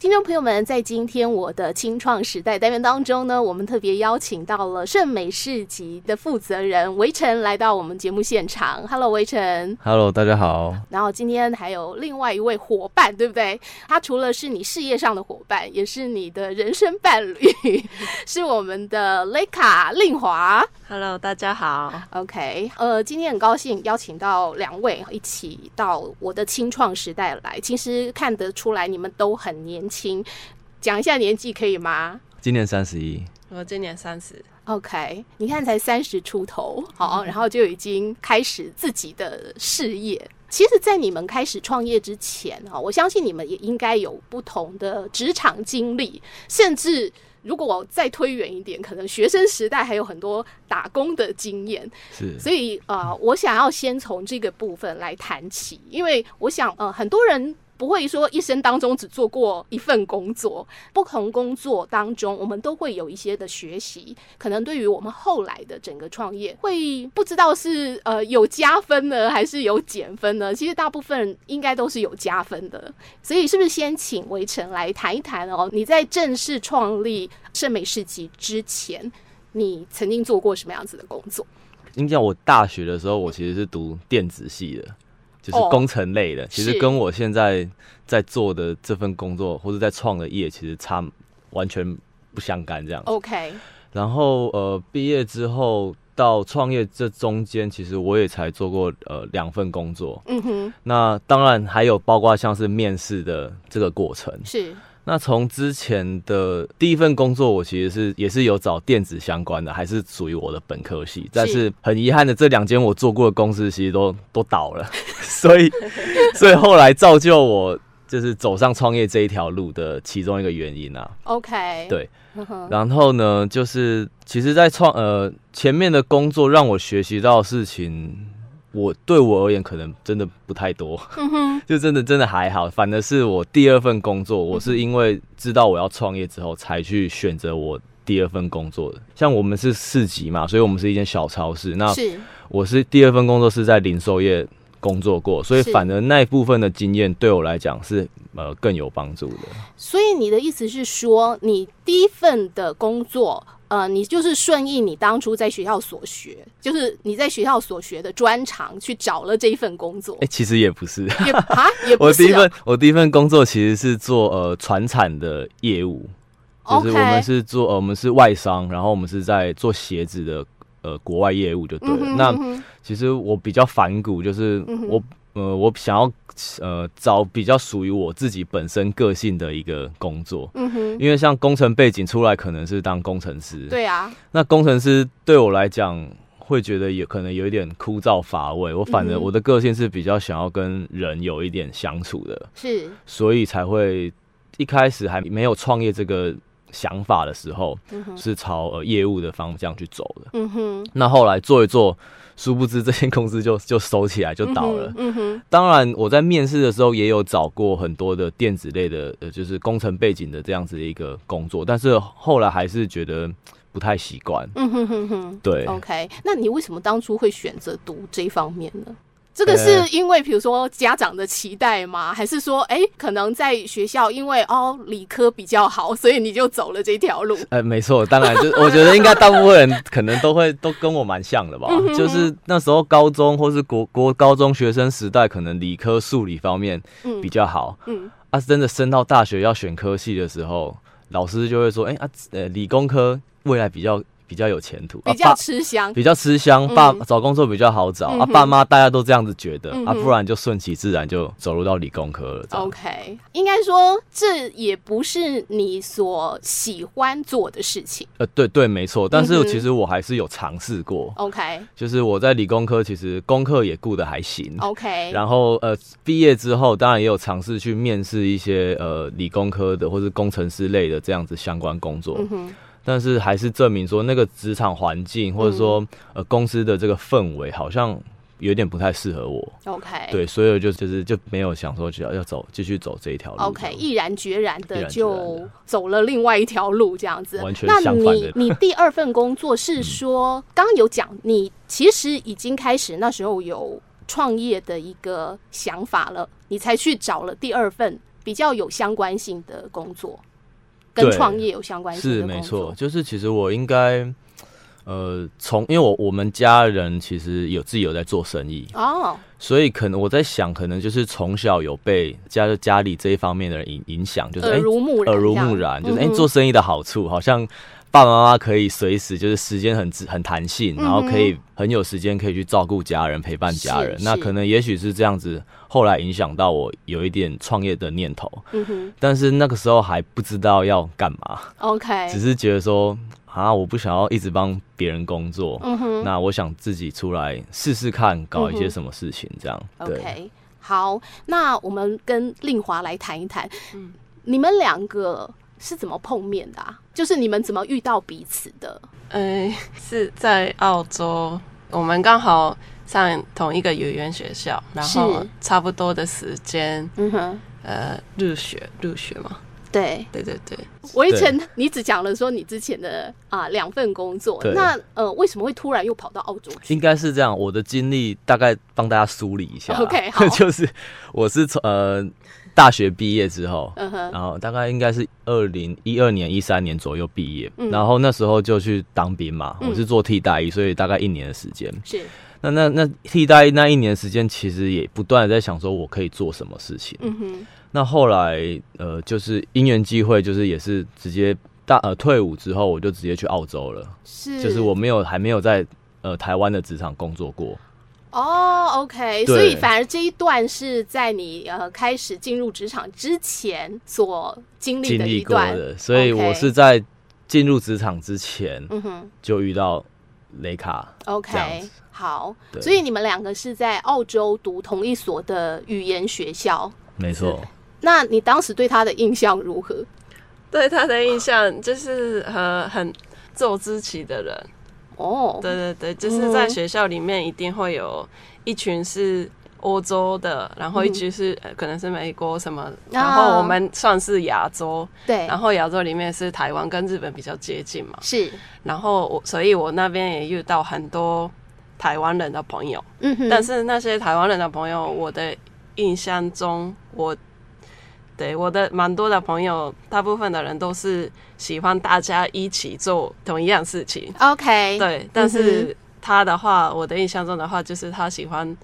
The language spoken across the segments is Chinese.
听众朋友们，在今天我的清创时代单元当中呢，我们特别邀请到了盛美市集的负责人维辰来到我们节目现场。Hello，维辰。Hello，大家好。然后今天还有另外一位伙伴，对不对？他除了是你事业上的伙伴，也是你的人生伴侣，是我们的雷卡令华。Hello，大家好。OK，呃，今天很高兴邀请到两位一起到我的清创时代来。其实看得出来，你们都很年轻。讲一下年纪可以吗？今年三十一。我今年三十。OK，你看才三十出头，好，然后就已经开始自己的事业。其实，在你们开始创业之前，哈，我相信你们也应该有不同的职场经历，甚至。如果我再推远一点，可能学生时代还有很多打工的经验，是，所以呃，我想要先从这个部分来谈起，因为我想呃，很多人。不会说一生当中只做过一份工作，不同工作当中，我们都会有一些的学习，可能对于我们后来的整个创业，会不知道是呃有加分呢，还是有减分呢？其实大部分应该都是有加分的。所以是不是先请围城来谈一谈哦？你在正式创立圣美世纪之前，你曾经做过什么样子的工作？应该我大学的时候，我其实是读电子系的。就是工程类的，其实跟我现在在做的这份工作或者在创的业，其实差完全不相干这样子。OK。然后呃，毕业之后到创业这中间，其实我也才做过呃两份工作。嗯哼。那当然还有包括像是面试的这个过程。是。那从之前的第一份工作，我其实是也是有找电子相关的，还是属于我的本科系。但是很遗憾的，这两间我做过的公司其实都 都倒了，所以 所以后来造就我就是走上创业这一条路的其中一个原因啊。OK，对。然后呢，就是其实，在创呃前面的工作让我学习到的事情。我对我而言可能真的不太多，嗯，就真的真的还好。反而是我第二份工作，我是因为知道我要创业之后才去选择我第二份工作的。像我们是市集嘛，所以我们是一间小超市。那我是第二份工作是在零售业工作过，所以反而那一部分的经验对我来讲是呃更有帮助的。所以你的意思是说，你第一份的工作？呃，你就是顺应你当初在学校所学，就是你在学校所学的专长去找了这一份工作。哎、欸，其实也不是，也啊，也不是。我第一份，我第一份工作其实是做呃传产的业务，就是我们是做、呃、我们是外商，然后我们是在做鞋子的呃国外业务就对了。嗯、那其实我比较反骨，就是我。嗯呃，我想要呃找比较属于我自己本身个性的一个工作，嗯哼，因为像工程背景出来可能是当工程师，对啊，那工程师对我来讲会觉得也可能有一点枯燥乏味，我反正我的个性是比较想要跟人有一点相处的，是，所以才会一开始还没有创业这个想法的时候，嗯、是朝呃业务的方向去走的，嗯哼，那后来做一做。殊不知，这间公司就就收起来就倒了。嗯哼。当然，我在面试的时候也有找过很多的电子类的，呃，就是工程背景的这样子的一个工作，但是后来还是觉得不太习惯。嗯哼哼哼。对。OK，那你为什么当初会选择读这方面呢？这个是因为，比如说家长的期待吗？还是说，哎，可能在学校因为哦理科比较好，所以你就走了这条路？呃，没错，当然，就我觉得应该大部分人可能都会都跟我蛮像的吧。就是那时候高中或是国国高中学生时代，可能理科数理方面比较好。嗯，啊，真的升到大学要选科系的时候，老师就会说，哎啊，呃，理工科未来比较。比较有前途，比较吃香，啊、比较吃香。爸、嗯、找工作比较好找、嗯、啊，爸妈大家都这样子觉得、嗯、啊，不然就顺其自然就走入到理工科了。OK，应该说这也不是你所喜欢做的事情。呃，对对，没错。但是其实我还是有尝试过。OK，、嗯、就是我在理工科其实功课也顾得还行。OK，然后呃，毕业之后当然也有尝试去面试一些呃理工科的或是工程师类的这样子相关工作。嗯但是还是证明说，那个职场环境或者说呃公司的这个氛围好像有点不太适合我。OK，对，所以就就是就没有想说只要要走继续走这一条路。OK，毅然决然的就走了另外一条路这样子。完全相反的。那你你第二份工作是说，刚刚有讲你其实已经开始那时候有创业的一个想法了，你才去找了第二份比较有相关性的工作，跟创业有相关。是没错，就是其实我应该。呃，从因为我我们家人其实有自己有在做生意哦，所以可能我在想，可能就是从小有被家家里这一方面的人影影响，就是耳濡目染，耳濡目染，就是哎、欸，做生意的好处，好像爸爸妈妈可以随时就是时间很很弹性，然后可以很有时间可以去照顾家人，陪伴家人。那可能也许是这样子，后来影响到我有一点创业的念头。嗯哼，但是那个时候还不知道要干嘛。OK，只是觉得说。啊！我不想要一直帮别人工作，嗯哼，那我想自己出来试试看，搞一些什么事情，这样。嗯、，OK，好，那我们跟令华来谈一谈，嗯，你们两个是怎么碰面的啊？就是你们怎么遇到彼此的？嗯，是在澳洲，我们刚好上同一个语言学校，然后差不多的时间，嗯哼，呃，入学入学嘛。对对对对，维辰，你只讲了说你之前的啊两份工作，那呃为什么会突然又跑到澳洲去？应该是这样，我的经历大概帮大家梳理一下。OK，好，就是我是从呃大学毕业之后，然后大概应该是二零一二年、一三年左右毕业，嗯，然后那时候就去当兵嘛，我是做替代役，所以大概一年的时间。是，那那那替代役那一年的时间，其实也不断的在想说我可以做什么事情。嗯哼。那后来，呃，就是因缘际会，就是也是直接大呃退伍之后，我就直接去澳洲了。是，就是我没有还没有在呃台湾的职场工作过。哦，OK，所以反而这一段是在你呃开始进入职场之前所经历的一段的。所以我是在进入职场之前，嗯哼，就遇到雷卡。OK，好，所以你们两个是在澳洲读同一所的语言学校。没错。那你当时对他的印象如何？对他的印象就是呃很做自己的人。哦，对对对，就是在学校里面一定会有一群是欧洲的，然后一群是、嗯、可能是美国什么，然后我们算是亚洲，对，然后亚洲里面是台湾跟日本比较接近嘛，是，然后我所以我那边也遇到很多台湾人的朋友，嗯哼，但是那些台湾人的朋友，我的印象中我。对，我的蛮多的朋友，大部分的人都是喜欢大家一起做同一样事情。OK，对，但是他的话，嗯、我的印象中的话，就是他喜欢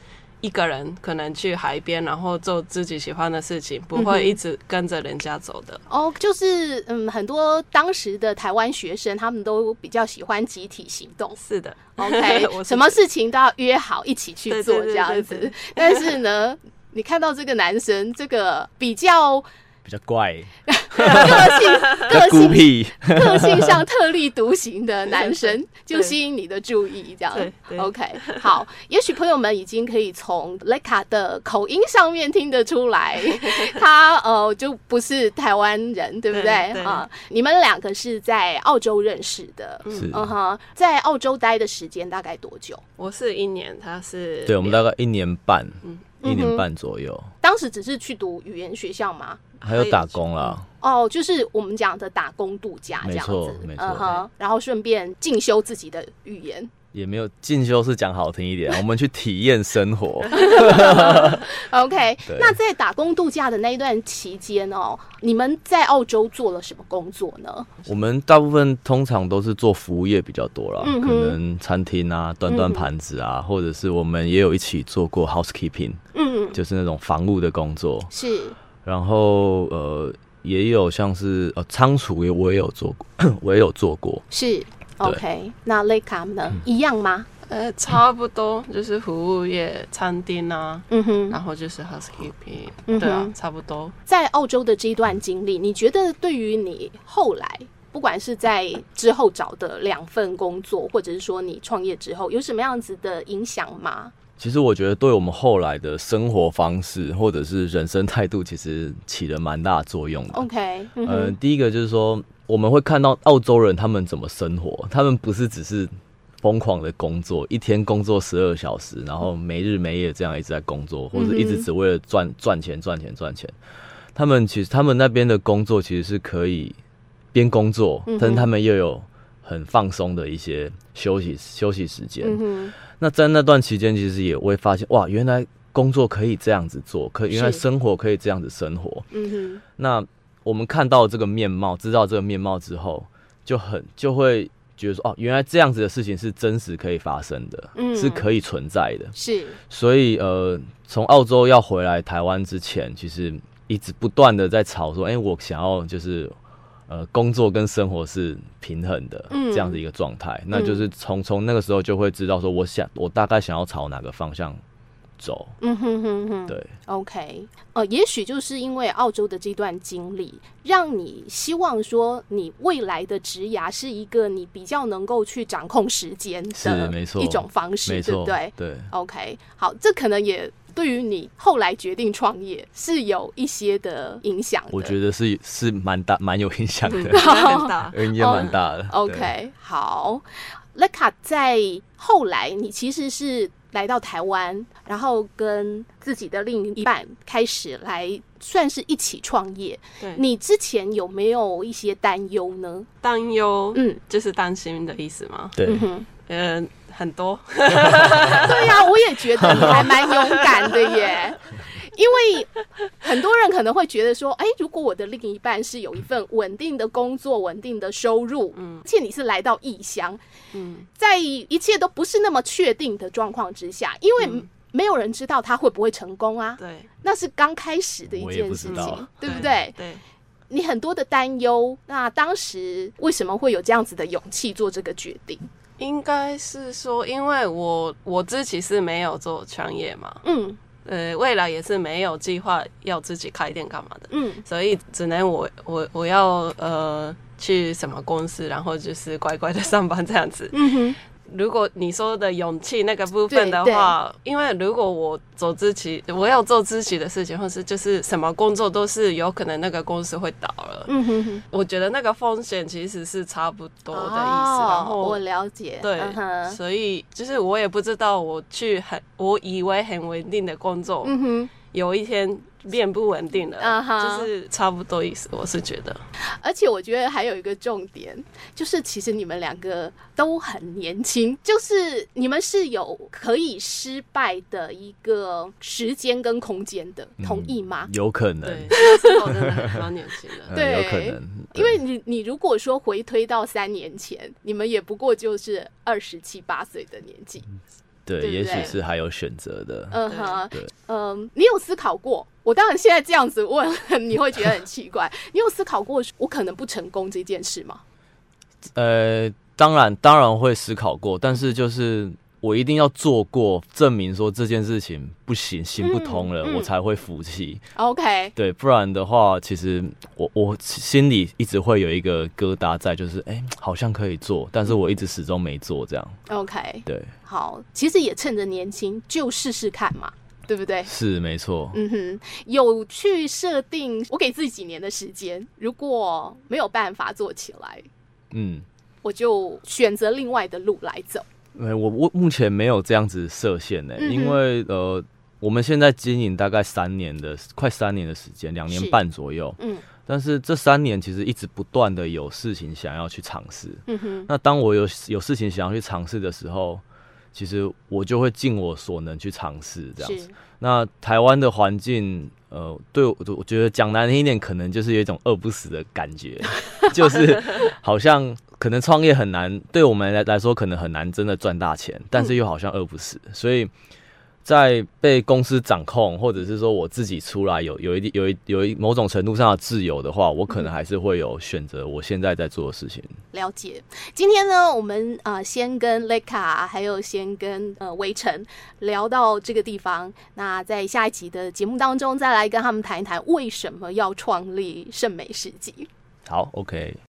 一个人，可能去海边，然后做自己喜欢的事情，不会一直跟着人家走的。哦、嗯，oh, 就是嗯，很多当时的台湾学生，他们都比较喜欢集体行动。是的，OK，什么事情都要约好一起去做这样子。但是呢。你看到这个男生，这个比较比较怪，个性个性孤僻，个性上特立独行的男生，就吸引你的注意，这样。OK，好，也许朋友们已经可以从雷卡的口音上面听得出来，他呃就不是台湾人，对不对？啊，你们两个是在澳洲认识的，嗯哼，在澳洲待的时间大概多久？我是一年，他是对，我们大概一年半，嗯。一年半左右，当时只是去读语言学校吗？还有打工啦。哦，就是我们讲的打工度假这样子，没错，没错。然后顺便进修自己的语言。也没有进修是讲好听一点，我们去体验生活。OK，那在打工度假的那一段期间哦，你们在澳洲做了什么工作呢？我们大部分通常都是做服务业比较多啦，嗯、可能餐厅啊、端端盘子啊，嗯、或者是我们也有一起做过 housekeeping，嗯，就是那种房务的工作。是，然后呃，也有像是呃仓储也我也有做过，我也有做过。是。OK，对那雷卡呢？嗯、一样吗？呃，差不多，就是服务业、餐厅啊，嗯哼，然后就是 housekeeping，、嗯、对啊，差不多。在澳洲的这一段经历，你觉得对于你后来，不管是在之后找的两份工作，或者是说你创业之后，有什么样子的影响吗？其实我觉得，对我们后来的生活方式或者是人生态度，其实起了蛮大作用的。OK，嗯、呃，第一个就是说。我们会看到澳洲人他们怎么生活，他们不是只是疯狂的工作，一天工作十二小时，然后没日没夜这样一直在工作，或者一直只为了赚赚钱赚钱赚钱。他们其实他们那边的工作其实是可以边工作，但是他们又有很放松的一些休息休息时间。那在那段期间，其实也会发现哇，原来。工作可以这样子做，可以原来生活可以这样子生活。嗯哼。那我们看到这个面貌，知道这个面貌之后，就很就会觉得说，哦，原来这样子的事情是真实可以发生的，嗯，是可以存在的。是。所以呃，从澳洲要回来台湾之前，其实一直不断的在吵说，哎、欸，我想要就是。呃，工作跟生活是平衡的，嗯、这样的一个状态，那就是从从那个时候就会知道说，我想我大概想要朝哪个方向走。嗯哼哼哼，对，OK，呃，也许就是因为澳洲的这段经历，让你希望说，你未来的职涯是一个你比较能够去掌控时间的，没错，一种方式，对不对？对，OK，好，这可能也。对于你后来决定创业是有一些的影响，我觉得是是蛮大蛮有影响的，蛮大，影响蛮大的。OK，好，Leka 在后来你其实是来到台湾，然后跟自己的另一半开始来算是一起创业。对，你之前有没有一些担忧呢？担忧，嗯，就是担心的意思吗？对，嗯。很多，对呀、啊，我也觉得你还蛮勇敢的耶。因为很多人可能会觉得说，哎、欸，如果我的另一半是有一份稳定的工作、稳定的收入，嗯，而且你是来到异乡，嗯，在一切都不是那么确定的状况之下，因为没有人知道他会不会成功啊，对，那是刚开始的一件事情，对不对？对，对。你很多的担忧，那当时为什么会有这样子的勇气做这个决定？应该是说，因为我我自己是没有做创业嘛，嗯，呃，未来也是没有计划要自己开店干嘛的，嗯，所以只能我我我要呃去什么公司，然后就是乖乖的上班这样子，嗯哼。如果你说的勇气那个部分的话，因为如果我做自己，我要做自己的事情，或是就是什么工作都是有可能那个公司会倒了。嗯哼哼，我觉得那个风险其实是差不多的意思。哦、然后我了解，对，嗯、所以就是我也不知道我去很我以为很稳定的工作，嗯哼，有一天。变不稳定了，uh huh. 就是差不多意思。我是觉得，而且我觉得还有一个重点，就是其实你们两个都很年轻，就是你们是有可以失败的一个时间跟空间的，嗯、同意吗？有可能，对，那时候真的很年轻的，对，有可能。因为你你如果说回推到三年前，你们也不过就是二十七八岁的年纪。对，对对，也许是还有选择的。嗯哼，对，嗯，你有思考过？我当然现在这样子问，你会觉得很奇怪。你有思考过我可能不成功这件事吗？呃，当然，当然会思考过，但是就是。我一定要做过，证明说这件事情不行，行不通了，嗯嗯、我才会服气。OK，对，不然的话，其实我我心里一直会有一个疙瘩在，就是哎、欸，好像可以做，但是我一直始终没做这样。OK，对，好，其实也趁着年轻就试试看嘛，对不对？是没错。嗯哼，有去设定，我给自己几年的时间，如果没有办法做起来，嗯，我就选择另外的路来走。我我目前没有这样子设限呢，因为呃，我们现在经营大概三年的，快三年的时间，两年半左右。嗯，但是这三年其实一直不断的有事情想要去尝试。嗯哼，那当我有有事情想要去尝试的时候，其实我就会尽我所能去尝试这样子。那台湾的环境，呃，对我我觉得讲难听一点，可能就是有一种饿不死的感觉，就是好像。可能创业很难，对我们来来说可能很难真的赚大钱，但是又好像饿不死，嗯、所以在被公司掌控，或者是说我自己出来有有一有一有一某种程度上的自由的话，我可能还是会有选择我现在在做的事情。了解。今天呢，我们呃先跟 Leka 还有先跟呃围城聊到这个地方，那在下一集的节目当中再来跟他们谈一谈为什么要创立圣美世纪。好，OK。